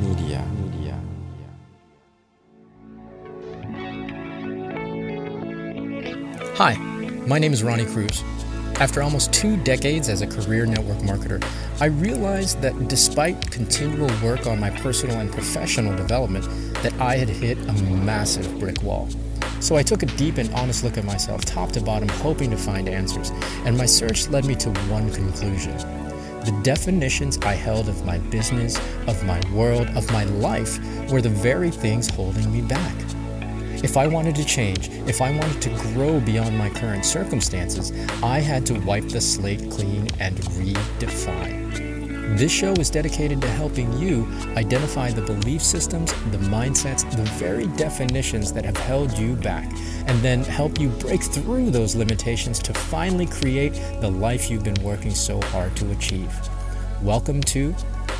Media. Media. Hi, my name is Ronnie Cruz. After almost two decades as a career network marketer, I realized that despite continual work on my personal and professional development, that I had hit a massive brick wall. So I took a deep and honest look at myself, top to bottom, hoping to find answers, and my search led me to one conclusion. The definitions I held of my business, of my world, of my life were the very things holding me back. If I wanted to change, if I wanted to grow beyond my current circumstances, I had to wipe the slate clean and redefine. This show is dedicated to helping you identify the belief systems, the mindsets, the very definitions that have held you back, and then help you break through those limitations to finally create the life you've been working so hard to achieve. Welcome to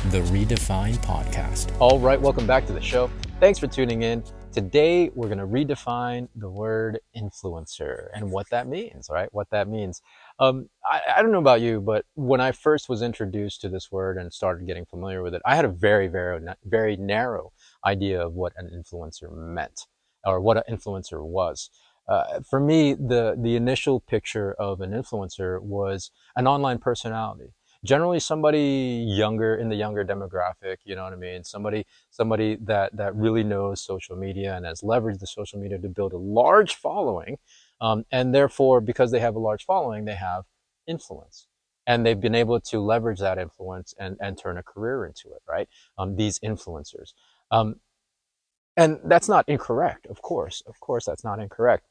the Redefine Podcast. All right, welcome back to the show. Thanks for tuning in. Today, we're going to redefine the word influencer and what that means, right? What that means. Um, I, I, don't know about you, but when I first was introduced to this word and started getting familiar with it, I had a very, very, very narrow idea of what an influencer meant or what an influencer was. Uh, for me, the, the initial picture of an influencer was an online personality generally somebody younger in the younger demographic you know what i mean? Somebody somebody that that really knows social media and has leveraged the social media to build a large following um, and therefore because they have a large following they have influence. And they've been able to leverage that influence and and turn a career into it right? Um, these influencers. Um, and that's not incorrect of course of course that's not incorrect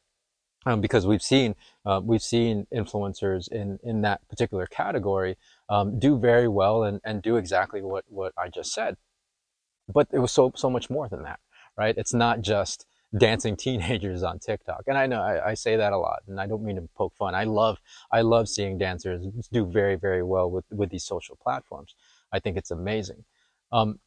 um, because we've seen uh, we've seen influencers in in that particular category um, do very well and, and do exactly what what I just said. But it was so so much more than that, right? It's not just dancing teenagers on TikTok, and I know I, I say that a lot, and I don't mean to poke fun. I love I love seeing dancers do very very well with with these social platforms. I think it's amazing. Um,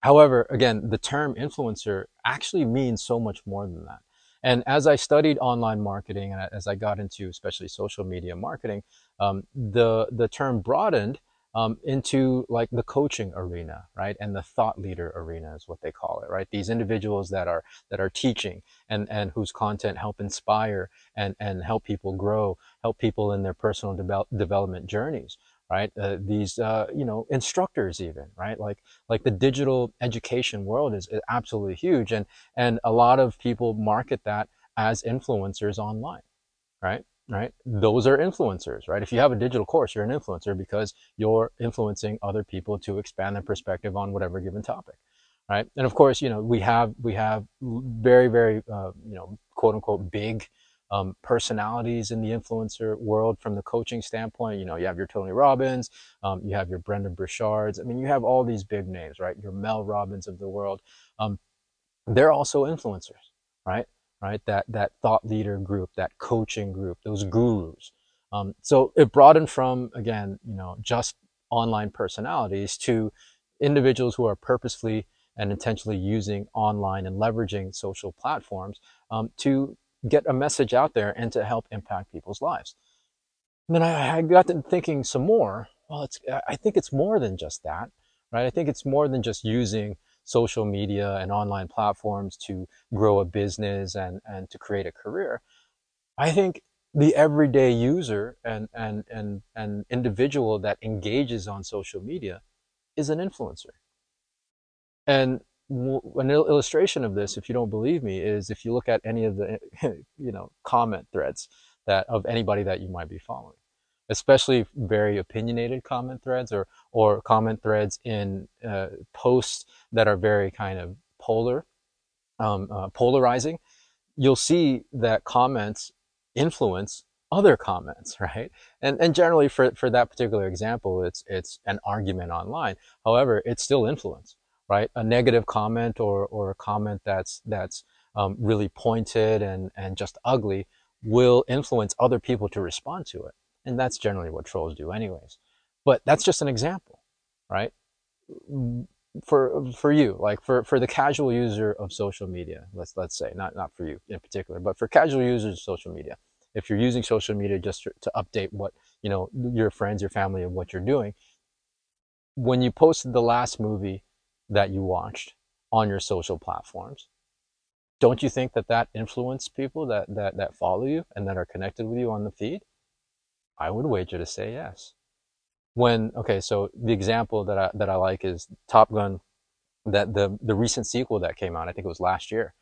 however, again, the term influencer actually means so much more than that. And as I studied online marketing and as I got into especially social media marketing, um, the the term broadened um, into like the coaching arena, right, and the thought leader arena is what they call it, right? These individuals that are that are teaching and and whose content help inspire and and help people grow, help people in their personal de- development journeys, right? Uh, these, uh, you know, instructors even, right? Like, like the digital education world is, is absolutely huge. And, and a lot of people market that as influencers online, right? Right. Those are influencers, right? If you have a digital course, you're an influencer because you're influencing other people to expand their perspective on whatever given topic. Right. And of course, you know, we have, we have very, very, uh, you know, quote unquote big, um, personalities in the influencer world from the coaching standpoint. You know, you have your Tony Robbins, um, you have your Brendon Burchards. I mean, you have all these big names, right? Your Mel Robbins of the world. Um, they're also influencers, right? Right? That that thought leader group, that coaching group, those gurus. Um, so it broadened from again, you know, just online personalities to individuals who are purposefully and intentionally using online and leveraging social platforms um, to get a message out there and to help impact people's lives. And then I, I got to thinking some more. Well, it's, I think it's more than just that, right? I think it's more than just using social media and online platforms to grow a business and, and to create a career. I think the everyday user and, and, and, and individual that engages on social media is an influencer. And an illustration of this, if you don't believe me, is if you look at any of the, you know, comment threads that of anybody that you might be following, especially very opinionated comment threads or or comment threads in uh, posts that are very kind of polar, um, uh, polarizing. You'll see that comments influence other comments, right? And and generally for for that particular example, it's it's an argument online. However, it's still influence right? A negative comment or, or a comment that's, that's um, really pointed and, and just ugly will influence other people to respond to it. And that's generally what trolls do anyways. But that's just an example, right? For, for you, like for, for the casual user of social media, let's, let's say, not, not for you in particular, but for casual users of social media, if you're using social media just to, to update what, you know, your friends, your family, and what you're doing, when you posted the last movie that you watched on your social platforms, don't you think that that influenced people that, that, that follow you and that are connected with you on the feed? I would wager to say yes. When, okay, so the example that I, that I like is Top Gun, that the, the recent sequel that came out, I think it was last year.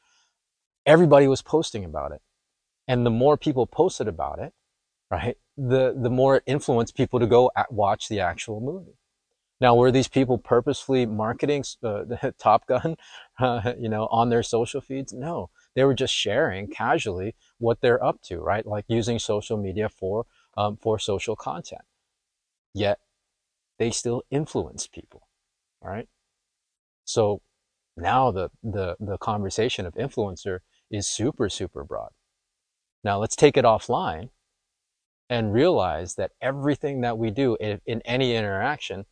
Everybody was posting about it. And the more people posted about it, right, the, the more it influenced people to go at, watch the actual movie. Now, were these people purposefully marketing uh, Top Gun, uh, you know, on their social feeds? No, they were just sharing casually what they're up to, right? Like using social media for um, for social content. Yet, they still influence people, right? So now the the the conversation of influencer is super super broad. Now let's take it offline and realize that everything that we do in, in any interaction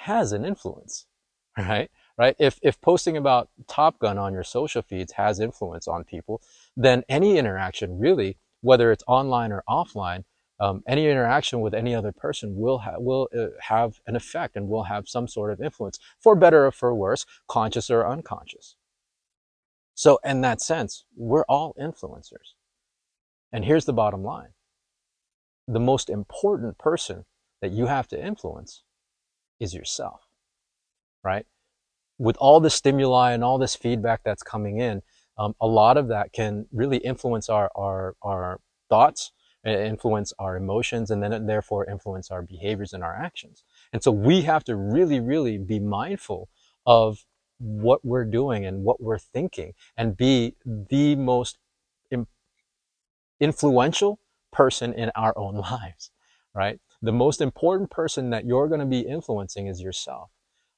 has an influence, right? Right? If, if posting about Top Gun on your social feeds has influence on people, then any interaction really, whether it's online or offline, um, any interaction with any other person will ha- will uh, have an effect and will have some sort of influence, for better or for worse, conscious or unconscious. So, in that sense, we're all influencers. And here's the bottom line: the most important person that you have to influence is yourself, right? With all the stimuli and all this feedback that's coming in, um, a lot of that can really influence our, our, our thoughts, influence our emotions, and then therefore influence our behaviors and our actions. And so we have to really, really be mindful of what we're doing and what we're thinking and be the most influential person in our own lives, right? The most important person that you're going to be influencing is yourself.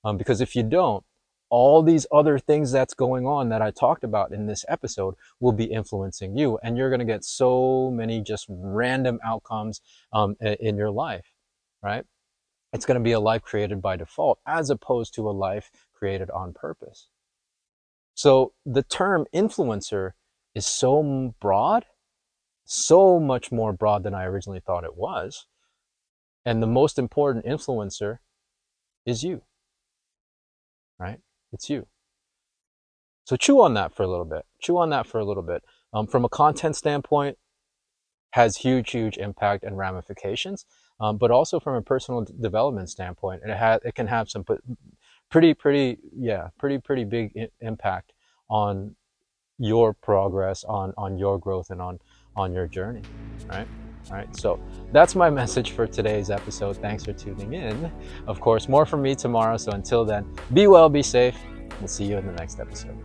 Um, because if you don't, all these other things that's going on that I talked about in this episode will be influencing you, and you're going to get so many just random outcomes um, in your life, right? It's going to be a life created by default as opposed to a life created on purpose. So the term influencer is so broad, so much more broad than I originally thought it was. And the most important influencer is you. Right? It's you. So chew on that for a little bit. Chew on that for a little bit. Um, from a content standpoint, has huge, huge impact and ramifications. Um, but also from a personal development standpoint, it has it can have some pretty, pretty, yeah, pretty, pretty big I- impact on your progress, on on your growth, and on on your journey. Right. All right, so that's my message for today's episode. Thanks for tuning in. Of course, more from me tomorrow. So until then, be well, be safe. We'll see you in the next episode.